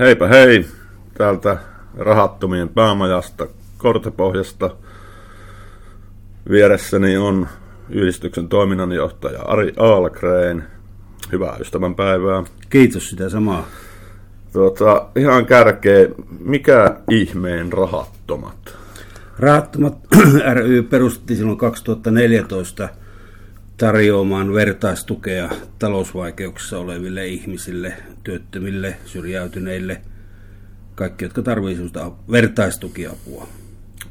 Heipä hei, täältä rahattomien päämajasta Kortepohjasta. Vieressäni on yhdistyksen toiminnanjohtaja Ari Aalgren. Hyvää ystävänpäivää. Kiitos sitä samaa. Tuota, ihan kärkeä, mikä ihmeen rahattomat? Rahattomat ry perustettiin silloin 2014 tarjoamaan vertaistukea talousvaikeuksissa oleville ihmisille, työttömille, syrjäytyneille, kaikki, jotka tarvitsevat vertaistukiapua.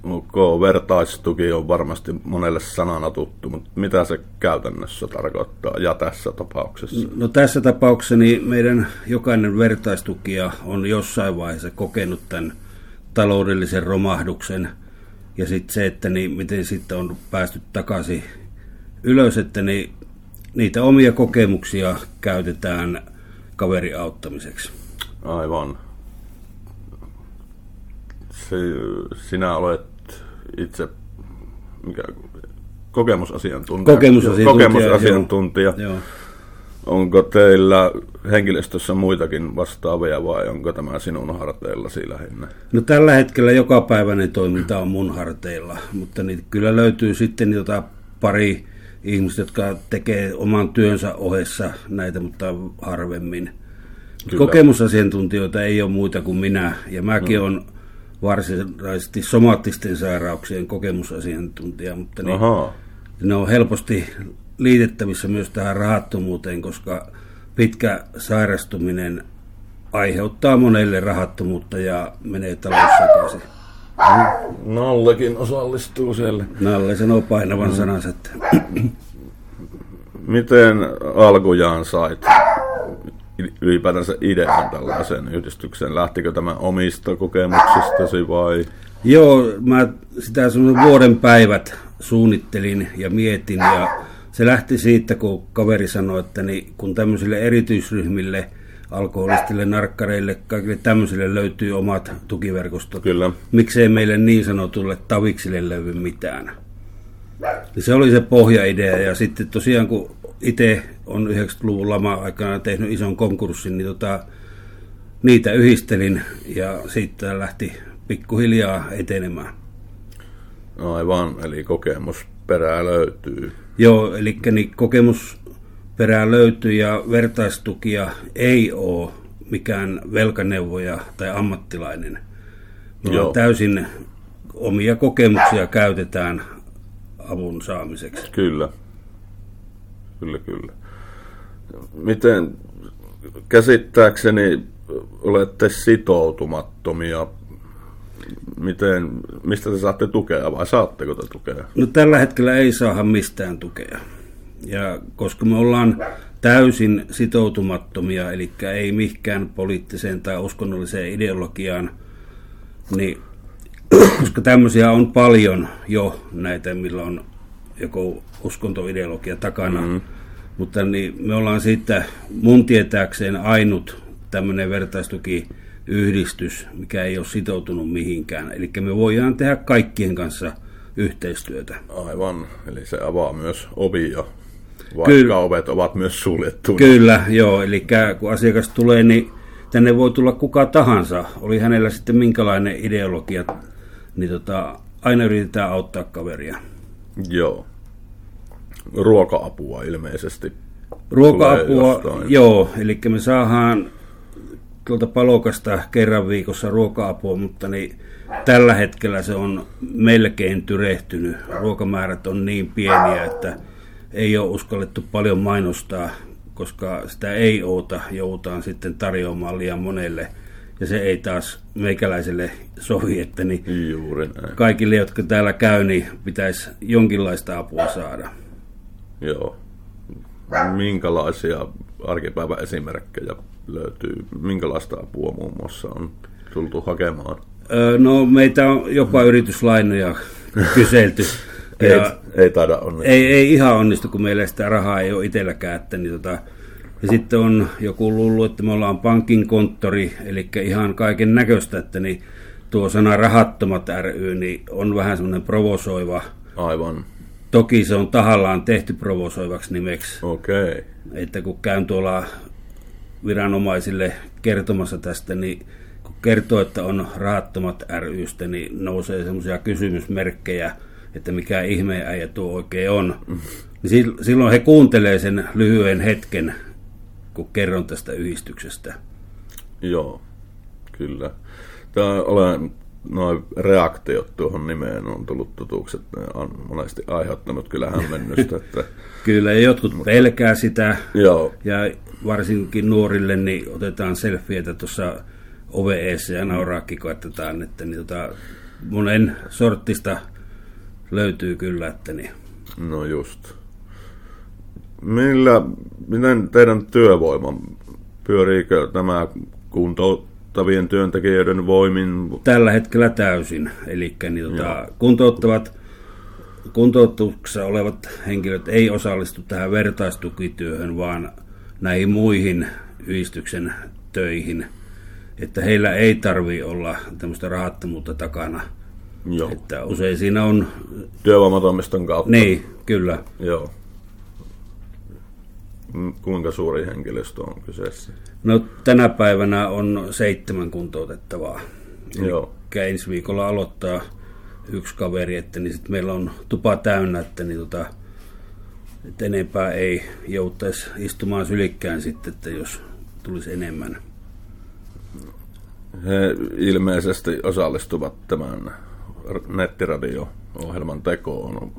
Ok, vertaistuki on varmasti monelle sanana tuttu, mutta mitä se käytännössä tarkoittaa ja tässä tapauksessa? No tässä tapauksessa niin meidän jokainen vertaistukija on jossain vaiheessa kokenut tämän taloudellisen romahduksen ja sitten se, että niin miten sitten on päästy takaisin ylös, että niin niitä omia kokemuksia käytetään kaveri auttamiseksi. Aivan. Se, sinä olet itse mikä, kokemusasiantuntija. Kokemusasiantuntija, kokemusasiantuntija. Joo. Onko teillä henkilöstössä muitakin vastaavia vai onko tämä sinun harteillasi lähinnä? No tällä hetkellä jokapäiväinen toiminta on mun harteilla, mutta niin kyllä löytyy sitten jota pari ihmistä, jotka tekee oman työnsä ohessa näitä, mutta harvemmin. Kyllä. Kokemusasiantuntijoita ei ole muita kuin minä, ja mäkin no. olen varsinaisesti somaattisten sairauksien kokemusasiantuntija, mutta niin ne on helposti liitettävissä myös tähän rahattomuuteen, koska pitkä sairastuminen aiheuttaa monelle rahattomuutta ja menee talous sekaisin. Nallekin osallistuu siellä. Nalle sanoo painavan sanansa. Että... Miten alkujaan sait ylipäätänsä idean tällaisen yhdistyksen? Lähtikö tämä omista kokemuksistasi vai? Joo, mä sitä vuoden päivät suunnittelin ja mietin ja se lähti siitä, kun kaveri sanoi, että niin, kun tämmöisille erityisryhmille – alkoholistille, narkkareille, kaikille tämmöisille löytyy omat tukiverkostot. Kyllä. Miksei meille niin sanotulle taviksille löydy mitään. Ja se oli se pohjaidea ja sitten tosiaan kun itse on 90-luvun lama-aikana tehnyt ison konkurssin, niin tota, niitä yhdistelin ja siitä lähti pikkuhiljaa etenemään. Aivan, eli kokemusperää löytyy. Joo, eli niin kokemus perää löytyy ja vertaistukia ei ole mikään velkaneuvoja tai ammattilainen. Me Joo. täysin omia kokemuksia käytetään avun saamiseksi. Kyllä. Kyllä, kyllä. Miten käsittääkseni olette sitoutumattomia miten, mistä te saatte tukea vai saatteko te tukea? No tällä hetkellä ei saada mistään tukea. Ja koska me ollaan täysin sitoutumattomia, eli ei mihinkään poliittiseen tai uskonnolliseen ideologiaan, niin koska tämmöisiä on paljon jo näitä, millä on joku uskontoideologia takana, mm-hmm. mutta niin me ollaan siitä mun tietääkseen ainut tämmöinen vertaistuki yhdistys, mikä ei ole sitoutunut mihinkään. Eli me voidaan tehdä kaikkien kanssa yhteistyötä. Aivan, eli se avaa myös ovia vaikka Kyllä. ovet ovat myös suljettu. Kyllä, joo. Eli kun asiakas tulee, niin tänne voi tulla kuka tahansa. Oli hänellä sitten minkälainen ideologia, niin tota, aina yritetään auttaa kaveria. Joo. Ruoka-apua ilmeisesti. Ruoka-apua, joo. Eli me saadaan tuolta palokasta kerran viikossa ruoka-apua, mutta niin tällä hetkellä se on melkein tyrehtynyt. Ruokamäärät on niin pieniä, että ei ole uskallettu paljon mainostaa, koska sitä ei oota joudutaan sitten tarjoamaan liian monelle. Ja se ei taas meikäläiselle sovi, että niin Juuri näin. kaikille, jotka täällä käy, niin pitäisi jonkinlaista apua saada. Joo. Minkälaisia arkipäivän esimerkkejä löytyy? Minkälaista apua muun muassa on tultu hakemaan? No meitä on jopa yrityslainoja kyselty. Ei, ja ei taida onnistua. Ei, ei ihan onnistu, kun meillä sitä rahaa ei ole itselläkään. Että, niin tota, ja sitten on joku luullut, että me ollaan pankin konttori, eli ihan kaiken näköistä, että niin tuo sana rahattomat ry niin on vähän semmoinen provosoiva. Aivan. Toki se on tahallaan tehty provosoivaksi nimeksi. Okei. Okay. Että kun käyn tuolla viranomaisille kertomassa tästä, niin kun kertoo, että on rahattomat rystä, niin nousee semmoisia kysymysmerkkejä, että mikä ihme äijä tuo oikein on. Niin silloin he kuuntelee sen lyhyen hetken, kun kerron tästä yhdistyksestä. Joo, kyllä. Tämä olen, noin reaktiot tuohon nimeen on tullut tutuksi, että ne on monesti aiheuttanut kyllä hämmennystä. Että... kyllä, ja jotkut Mut... pelkää sitä, Joo. ja varsinkin nuorille niin otetaan selfieitä tuossa OVEssä ja nauraakin koetetaan, että niin tota, monen sortista löytyy kyllä, että niin. No just. Millä, miten teidän työvoima, pyöriikö tämä kuntouttavien työntekijöiden voimin? Tällä hetkellä täysin, eli niin tota, kuntouttavat kuntoutuksessa olevat henkilöt ei osallistu tähän vertaistukityöhön, vaan näihin muihin yhdistyksen töihin, että heillä ei tarvi olla tämmöistä rahattomuutta takana. Joo. Että usein siinä on... Työvoimatoimiston kautta. Niin, kyllä. Joo. Kuinka suuri henkilöstö on kyseessä? No tänä päivänä on seitsemän kuntoutettavaa. Joo. ensi viikolla aloittaa yksi kaveri, että niin sit meillä on tupa täynnä, että, niin tota, että enempää ei jouttaisi istumaan sylikkään sitten, että jos tulisi enemmän. He ilmeisesti osallistuvat tämän nettiradio-ohjelman tekoon.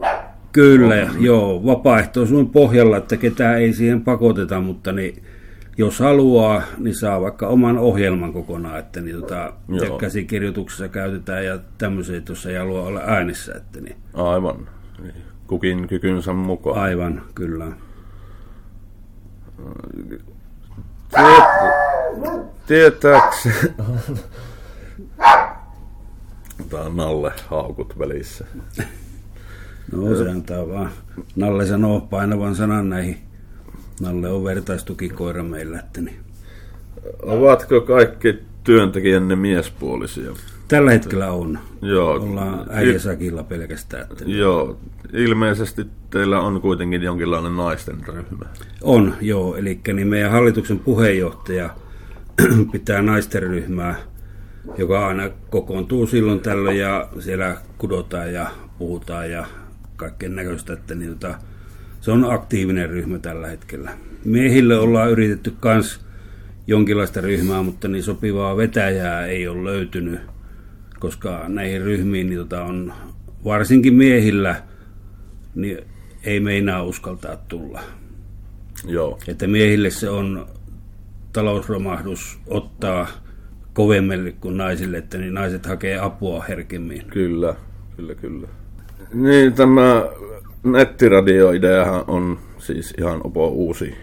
Kyllä, on. joo, vapaaehtoisuuden pohjalla, että ketään ei siihen pakoteta, mutta niin, jos haluaa, niin saa vaikka oman ohjelman kokonaan, että niin, tota, käsikirjoituksessa käytetään ja tämmöisiä tuossa ei halua olla äänessä. Että niin. Aivan, kukin kykynsä mukaan. Aivan, kyllä. Tietääkseni... On Nalle haukut välissä. No se antaa vaan. Nalle sanoo painavan sanan näihin. Nalle on vertaistukikoira meillä. Että niin. Ovatko kaikki työntekijänne miespuolisia? Tällä hetkellä on. Joo. Ollaan äijäsakilla pelkästään. Että niin. Joo. Ilmeisesti teillä on kuitenkin jonkinlainen naisten ryhmä. On, joo. Eli niin meidän hallituksen puheenjohtaja pitää naisten ryhmää joka aina kokoontuu silloin tällöin ja siellä kudotaan ja puhutaan ja kaikkien näköistä, että niin, tota, se on aktiivinen ryhmä tällä hetkellä. Miehille ollaan yritetty myös jonkinlaista ryhmää, mutta niin sopivaa vetäjää ei ole löytynyt, koska näihin ryhmiin niin tota, on varsinkin miehillä niin ei meinaa uskaltaa tulla. Joo. Että miehille se on talousromahdus ottaa kovemmille kuin naisille, että niin naiset hakee apua herkemmin. Kyllä, kyllä, kyllä. Niin, tämä nettiradioideahan on siis ihan opo uusi.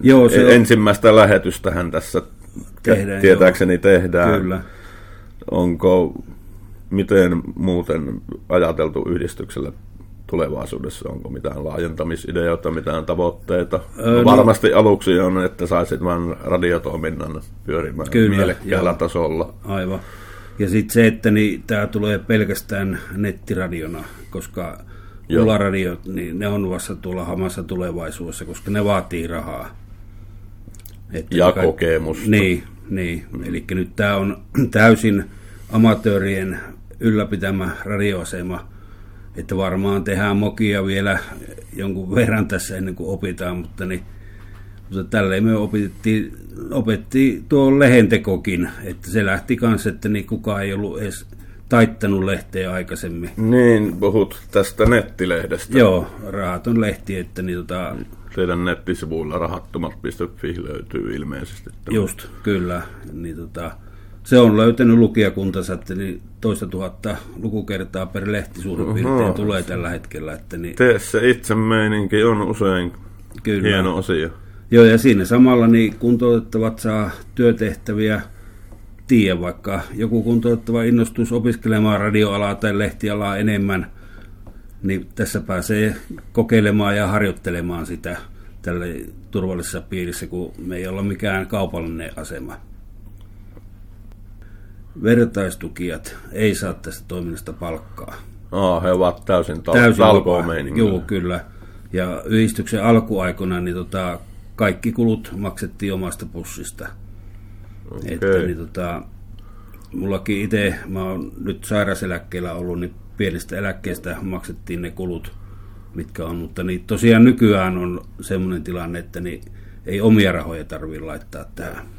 Joo, se on... Ensimmäistä lähetystähän tässä tehdään, tietääkseni joo. tehdään. Kyllä. Onko, miten muuten ajateltu yhdistyksellä tulevaisuudessa? Onko mitään laajentamisideoita, mitään tavoitteita? Öö, Varmasti no, aluksi on, että saisit vain radiotoiminnan pyörimään kyllä, mielekkäällä joo, tasolla. Aivan. Ja sitten se, että niin, tämä tulee pelkästään nettiradiona, koska Ularadiot, niin ne on vasta tuolla hamassa tulevaisuudessa, koska ne vaatii rahaa. Että ja kai... kokemusta. Niin, niin. Mm. eli nyt tämä on täysin amatöörien ylläpitämä radioasema, että varmaan tehdään mokia vielä jonkun verran tässä ennen kuin opitaan, mutta, niin, mutta tälleen me opetettiin, opetti tuo lehentekokin, että se lähti kanssa, että niin kukaan ei ollut edes taittanut lehteä aikaisemmin. Niin, puhut tästä nettilehdestä. Joo, rahaton lehti, että niin tota... Teidän nettisivuilla rahattomat.fi löytyy ilmeisesti. Tämä. Just, kyllä. Niin tota, se on löytänyt lukijakuntansa, että niin toista tuhatta lukukertaa per lehti suurin piirtein tulee tällä hetkellä. Että niin... Tee se itse meininki on usein Kyllä. hieno asia. Joo, ja siinä samalla niin kuntoutettavat saa työtehtäviä, tiedä, vaikka joku kuntouttava innostus opiskelemaan radioalaa tai lehtialaa enemmän, niin tässä pääsee kokeilemaan ja harjoittelemaan sitä tälle turvallisessa piirissä, kun me ei olla mikään kaupallinen asema vertaistukijat ei saa tästä toiminnasta palkkaa. Oh, he ovat täysin, tal- täysin Joo, kyllä. Ja yhdistyksen alkuaikoina niin tota, kaikki kulut maksettiin omasta pussista. Okei. Että, niin, tota, mullakin itse, mä oon nyt sairaseläkkeellä ollut, niin pienestä eläkkeestä maksettiin ne kulut, mitkä on, mutta niin tosiaan nykyään on semmoinen tilanne, että niin ei omia rahoja tarvitse laittaa tähän.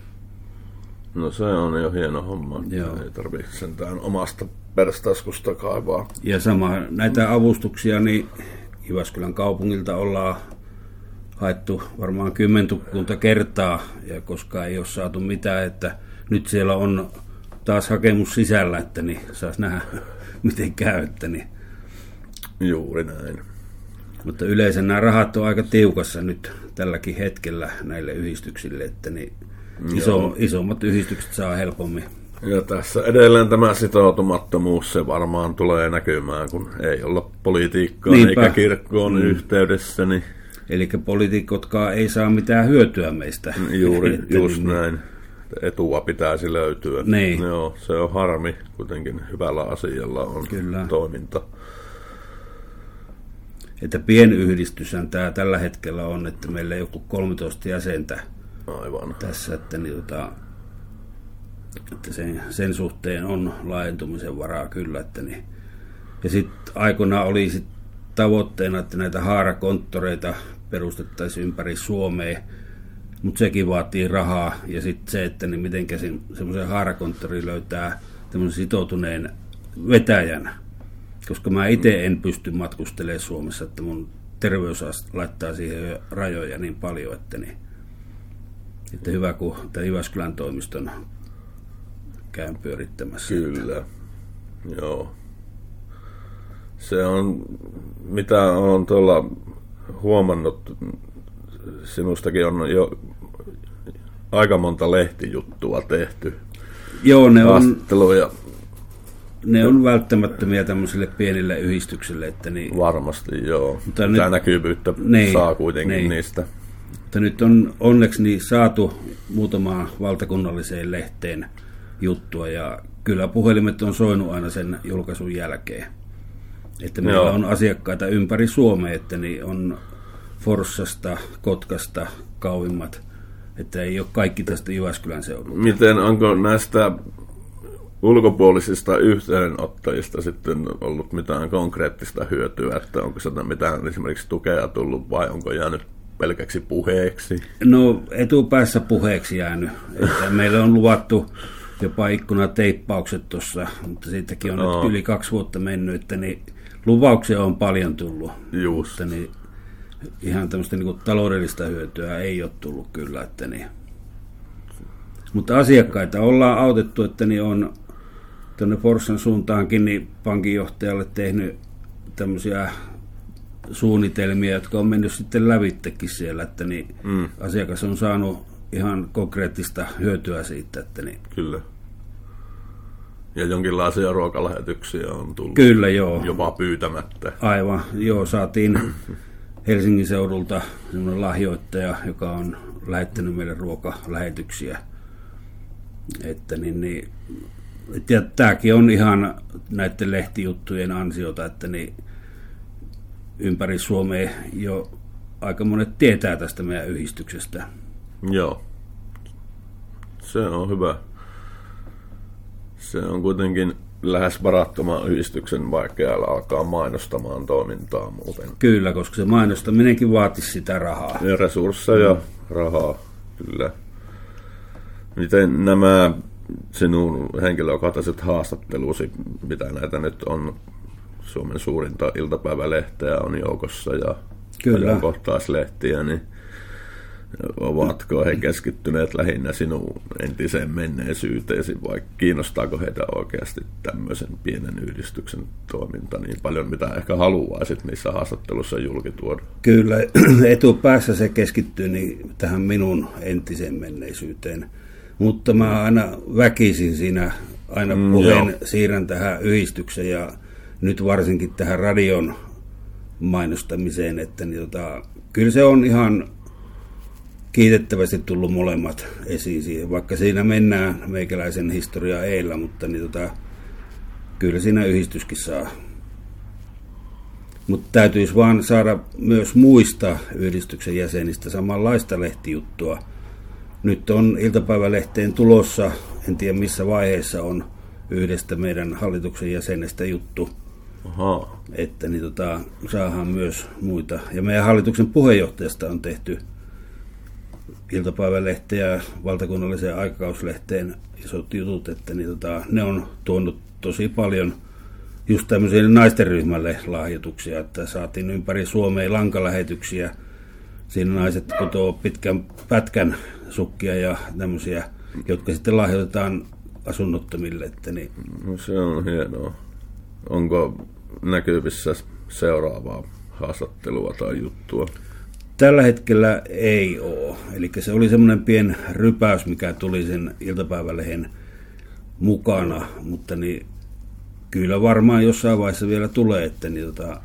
No se on jo hieno homma. Joo. Ei tarvitse sentään omasta perstaskusta kaivaa. Ja sama näitä avustuksia, niin Jyväskylän kaupungilta ollaan haettu varmaan kymmenkunta kertaa, ja koska ei ole saatu mitään, että nyt siellä on taas hakemus sisällä, että niin saisi nähdä, miten käy. Että niin. Juuri näin. Mutta yleensä nämä rahat on aika tiukassa nyt tälläkin hetkellä näille yhdistyksille, että niin iso, isommat yhdistykset saa helpommin. Ja tässä edelleen tämä sitoutumattomuus, se varmaan tulee näkymään, kun ei olla politiikkaa Niinpä. eikä kirkkoon mm. yhteydessä, niin Eli poliitikotkaan ei saa mitään hyötyä meistä. juuri Että just niin, näin. Etua pitäisi löytyä. Niin. Joo, se on harmi, kuitenkin hyvällä asialla on Kyllä. toiminta. Että pienyhdistyshän tämä tällä hetkellä on, että meillä ei joku 13 jäsentä Aivan. tässä, että, niin, tota, että sen, sen, suhteen on laajentumisen varaa kyllä. Että niin. Ja sitten aikoinaan oli sit tavoitteena, että näitä haarakonttoreita perustettaisiin ympäri Suomea, mutta sekin vaatii rahaa. Ja sitten se, että niin miten semmoisen haarakonttoriin löytää tämmöisen sitoutuneen vetäjän, koska mä itse en pysty matkustelemaan Suomessa, että mun terveys laittaa siihen jo rajoja niin paljon, että, niin, että hyvä kun tämän Jyväskylän toimiston käyn pyörittämässä. Kyllä. Joo. Se on, mitä on tuolla huomannut, sinustakin on jo aika monta lehtijuttua tehty. Joo, ne on, ne on välttämättömiä tämmöisille pienille yhdistyksille, että niin, varmasti, joo. Mutta Mutta nyt- Tämä näkyvyyttä Niin, saa kuitenkin niin. niistä. Mutta nyt on onneksi niin saatu muutamaan valtakunnalliseen lehteen juttua ja kyllä puhelimet on soinut aina sen julkaisun jälkeen. Että meillä Joo. on asiakkaita ympäri Suomea, että niin on Forssasta, Kotkasta kauimmat, että ei ole kaikki tästä Jyväskylän seudulta. Miten, onko näistä ulkopuolisista yhteydenottajista sitten ollut mitään konkreettista hyötyä, että onko sieltä mitään esimerkiksi tukea tullut vai onko jäänyt pelkäksi puheeksi? No etupäässä puheeksi jäänyt. Että meillä on luvattu jopa ikkunateippaukset tuossa, mutta siitäkin on Joo. nyt yli kaksi vuotta mennyt, että niin lupauksia on paljon tullut. Just. Mutta niin ihan tämmöistä niin taloudellista hyötyä ei ole tullut kyllä. Että niin. Mutta asiakkaita ollaan autettu, että niin on tuonne Forssan suuntaankin niin pankinjohtajalle tehnyt tämmöisiä suunnitelmia, jotka on mennyt sitten lävittekin siellä, että niin mm. asiakas on saanut ihan konkreettista hyötyä siitä, että niin, Kyllä. Ja jonkinlaisia ruokalähetyksiä on tullut kyllä joo, jopa pyytämättä. aivan, joo, saatiin Helsingin seudulta semmoinen lahjoittaja, joka on lähettänyt meille ruokalähetyksiä, että niin, niin ja tämäkin on ihan näiden lehtijuttujen ansiota, että niin ympäri Suomea jo aika monet tietää tästä meidän yhdistyksestä. Joo. Se on hyvä. Se on kuitenkin lähes varattoman yhdistyksen vaikea alkaa mainostamaan toimintaa muuten. Kyllä, koska se mainostaminenkin vaatisi sitä rahaa. Ja resursseja, rahaa, kyllä. Miten nämä sinun henkilökohtaiset haastattelusi, mitä näitä nyt on, Suomen suurinta iltapäivälehteä on joukossa ja Kyllä. ajankohtaislehtiä, niin ovatko he keskittyneet lähinnä sinun entiseen menneisyyteesi vai kiinnostaako heitä oikeasti tämmöisen pienen yhdistyksen toiminta niin paljon, mitä ehkä haluaisit niissä haastatteluissa julkituoda? Kyllä, etupäässä se keskittyy niin tähän minun entiseen menneisyyteen. Mutta mä aina väkisin siinä aina Mm, puheen joo. siirrän tähän yhdistykseen ja nyt varsinkin tähän radion mainostamiseen, että niin tota, kyllä se on ihan kiitettävästi tullut molemmat esiin siihen, vaikka siinä mennään meikäläisen historiaa eillä, mutta niin tota, kyllä siinä yhdistyskin saa Mutta täytyisi vaan saada myös muista yhdistyksen jäsenistä samanlaista lehtijuttua. Nyt on iltapäivälehteen tulossa, en tiedä missä vaiheessa on yhdestä meidän hallituksen jäsenestä juttu. Aha. Että niin tota, saadaan myös muita. Ja meidän hallituksen puheenjohtajasta on tehty iltapäivälehteen valtakunnalliseen aikakauslehteen isot jutut, että niin tota, ne on tuonut tosi paljon just tämmöiselle naisten ryhmälle lahjoituksia, että saatiin ympäri Suomea lankalähetyksiä. Siinä naiset kutoo pitkän pätkän sukkia ja tämmöisiä, jotka sitten lahjoitetaan asunnottomille. Että niin. No, se on hienoa. Onko näkyvissä seuraavaa haastattelua tai juttua? Tällä hetkellä ei ole. Eli se oli semmoinen pien rypäys, mikä tuli sen iltapäivälehen mukana, mutta niin kyllä varmaan jossain vaiheessa vielä tulee, että niin tota...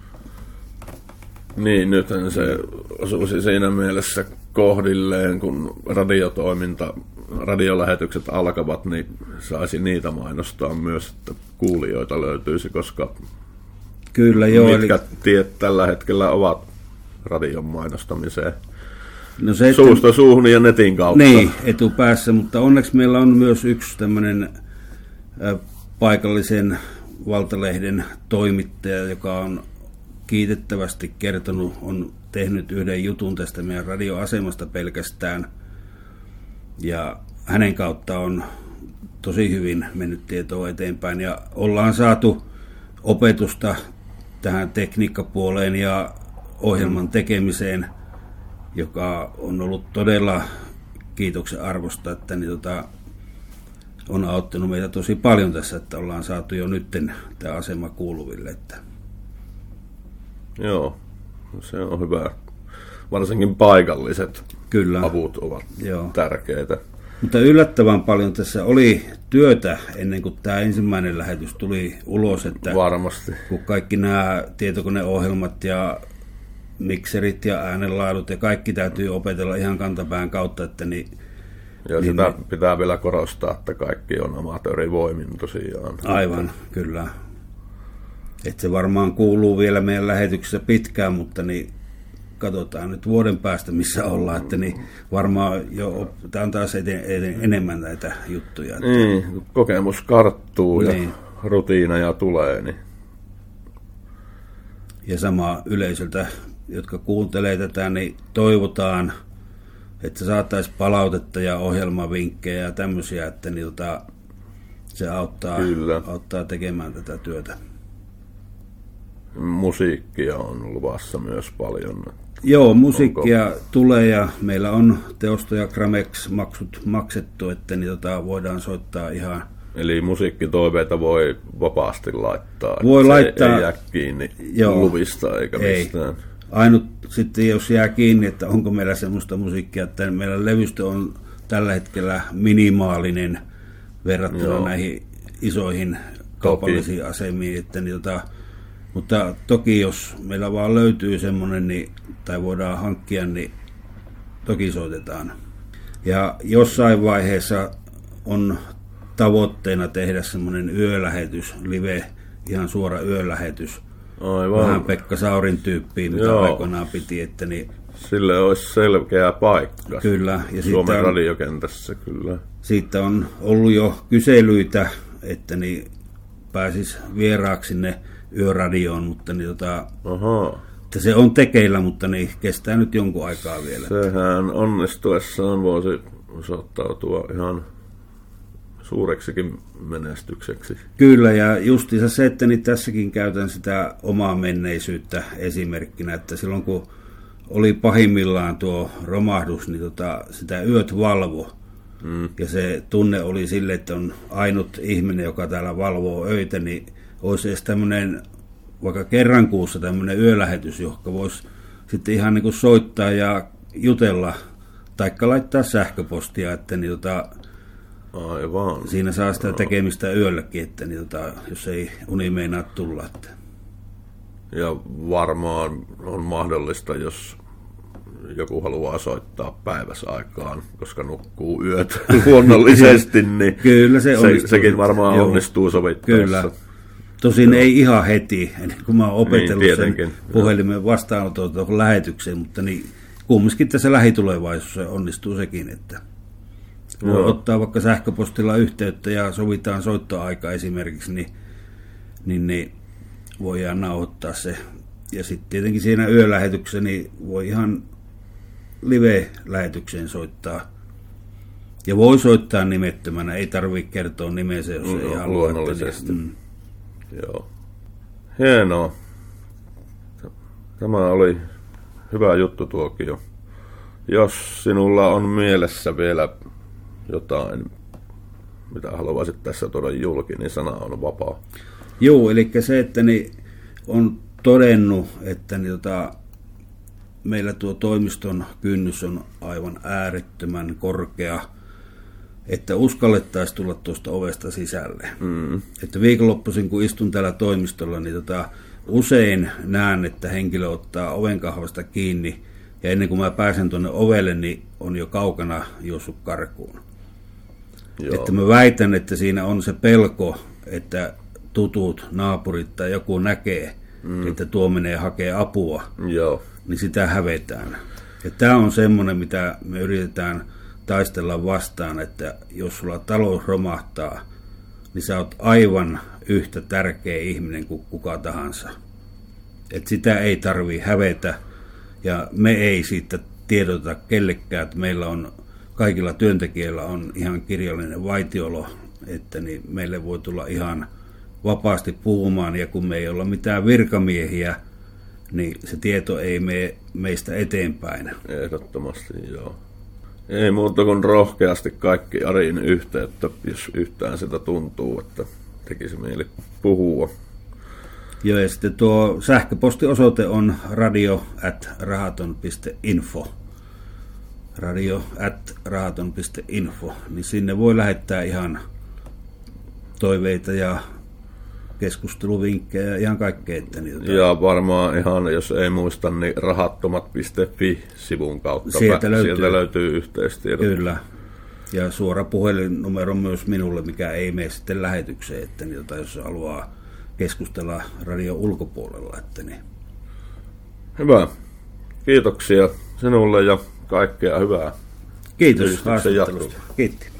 Niin, nythän se osuisi siinä mielessä kohdilleen, kun radiotoiminta, radiolähetykset alkavat, niin saisi niitä mainostaa myös, että kuulijoita löytyisi, koska Kyllä joo. mitkä eli... tiet tällä hetkellä ovat radion mainostamiseen. No se, että... Suusta suuhun ja netin kautta. Niin, etupäässä, mutta onneksi meillä on myös yksi tämmöinen paikallisen valtalehden toimittaja, joka on kiitettävästi kertonut, on tehnyt yhden jutun tästä meidän radioasemasta pelkästään. Ja hänen kautta on tosi hyvin mennyt tietoa eteenpäin ja ollaan saatu opetusta tähän tekniikkapuoleen ja ohjelman tekemiseen, joka on ollut todella kiitoksen arvosta, että niin tota, on auttanut meitä tosi paljon tässä, että ollaan saatu jo nytten tämä asema kuuluville. Että. Joo, se on hyvä. Varsinkin paikalliset Kyllä. avut ovat Joo. tärkeitä. Mutta yllättävän paljon tässä oli työtä ennen kuin tämä ensimmäinen lähetys tuli ulos. Että Varmasti. Kun kaikki nämä tietokoneohjelmat ja mikserit ja äänenlaadut ja kaikki täytyy opetella ihan kantapään kautta, että niin ja niin, sitä niin, pitää vielä korostaa, että kaikki on amatöörivoimin tosiaan. Aivan, kyllä. Et se varmaan kuuluu vielä meidän lähetyksessä pitkään, mutta niin katsotaan nyt vuoden päästä, missä ollaan, että niin varmaan jo on taas eten, eten, enemmän näitä juttuja. Että... Niin, kokemus karttuu niin. ja rutiineja tulee. Niin. Ja sama yleisöltä, jotka kuuntelee tätä, niin toivotaan, että saataisiin palautetta ja ohjelmavinkkejä ja tämmöisiä, että niin, tota, se auttaa, Kyllä. auttaa tekemään tätä työtä. Musiikkia on luvassa myös paljon. Joo, musiikkia Onko... tulee ja meillä on teosto- ja Gramex-maksut maksettu, että niin tota, voidaan soittaa ihan... Eli musiikkitoiveita voi vapaasti laittaa. Voi laittaa. Ei jää kiinni Joo. luvista eikä ei. mistään. Ainut sitten, jos jää kiinni, että onko meillä semmoista musiikkia, että meillä levystö on tällä hetkellä minimaalinen verrattuna Joo. näihin isoihin kaupallisiin toki. asemiin. Että niin, tota, mutta toki jos meillä vaan löytyy semmoinen, niin, tai voidaan hankkia, niin toki soitetaan. Ja jossain vaiheessa on tavoitteena tehdä semmoinen yölähetys, live, ihan suora yölähetys, Aivan. Vähän Pekka Saurin tyyppiä, mitä Joo. aikoinaan piti. Että niin, Sille olisi selkeä paikka. Kyllä. Ja Suomen on, radiokentässä kyllä. Siitä on ollut jo kyselyitä, että niin pääsis vieraaksi sinne yöradioon, mutta niin tota, Aha. Että se on tekeillä, mutta niin kestää nyt jonkun aikaa vielä. Sehän onnistuessaan voisi osoittautua ihan suureksikin menestykseksi. Kyllä, ja justiinsa se, että niin tässäkin käytän sitä omaa menneisyyttä esimerkkinä, että silloin kun oli pahimmillaan tuo romahdus, niin tota, sitä yöt valvo. Mm. Ja se tunne oli sille, että on ainut ihminen, joka täällä valvoo öitä, niin olisi edes tämmöinen, vaikka kerran kuussa tämmöinen yölähetys, johon voisi sitten ihan niin kuin soittaa ja jutella, taikka laittaa sähköpostia, että niin tota, Aivan. Siinä saa sitä tekemistä yölläkin, että niin tota, jos ei uni meinaa tulla. Että. Ja varmaan on mahdollista, jos joku haluaa soittaa päiväsaikaan, koska nukkuu yöt luonnollisesti, niin Kyllä se, se sekin varmaan Joo. onnistuu sovittaessa. Kyllä. Tosin Joo. ei ihan heti, ennen kuin mä oon opetellut Niin, sen puhelimen vastaanoton tuohon lähetykseen, mutta niin kumminkin tässä lähitulevaisuudessa onnistuu sekin, että voi Joo. ottaa vaikka sähköpostilla yhteyttä ja sovitaan soittoaika esimerkiksi, niin, niin, niin voidaan nauhoittaa se. Ja sitten tietenkin siinä yölähetyksessä niin voi ihan live-lähetykseen soittaa. Ja voi soittaa nimettömänä, ei tarvitse kertoa nimensä, jos No, ei halua. luonnollisesti. Että, niin, Joo. Hienoa. Tämä oli hyvä juttu tuokio. Jos sinulla on mielessä vielä jotain, mitä haluaisit tässä tuoda julki, niin sana on vapaa. Joo, eli se, että niin on todennut, että niin tota, meillä tuo toimiston kynnys on aivan äärettömän korkea, että uskallettaisiin tulla tuosta ovesta sisälle. Mm. Että viikonloppuisin, kun istun täällä toimistolla, niin tota, usein näen, että henkilö ottaa ovenkahvasta kiinni, ja ennen kuin mä pääsen tuonne ovelle, niin on jo kaukana juossut karkuun. Joo. Että mä väitän, että siinä on se pelko, että tutut naapurit tai joku näkee, mm. että tuo menee hakee apua, Joo. niin sitä hävetään. Ja tämä on semmoinen, mitä me yritetään taistella vastaan, että jos sulla talous romahtaa, niin sä oot aivan yhtä tärkeä ihminen kuin kuka tahansa. Et sitä ei tarvi hävetä ja me ei siitä tiedota kellekään, että meillä on kaikilla työntekijöillä on ihan kirjallinen vaitiolo, että niin meille voi tulla ihan vapaasti puhumaan ja kun me ei olla mitään virkamiehiä, niin se tieto ei mene meistä eteenpäin. Ehdottomasti, joo. Ei muuta kuin rohkeasti kaikki Ariin yhteyttä, jos yhtään sitä tuntuu, että tekisi mieli puhua. Joo, ja sitten tuo sähköpostiosoite on radio at rahaton.info. Radio at rahaton.info. Niin sinne voi lähettää ihan toiveita ja keskusteluvinkkejä ja ihan kaikkea. Että tota, Ja varmaan ihan, jos ei muista, niin rahattomat.fi-sivun kautta Sieltä löytyy. sieltä löytyy yhteistiedot. Kyllä. Ja suora puhelinnumero myös minulle, mikä ei mene sitten lähetykseen, että tota, jos haluaa keskustella radio ulkopuolella. Että niin. Hyvä. Kiitoksia sinulle ja kaikkea hyvää. Kiitos haastattelusta. Kiitti.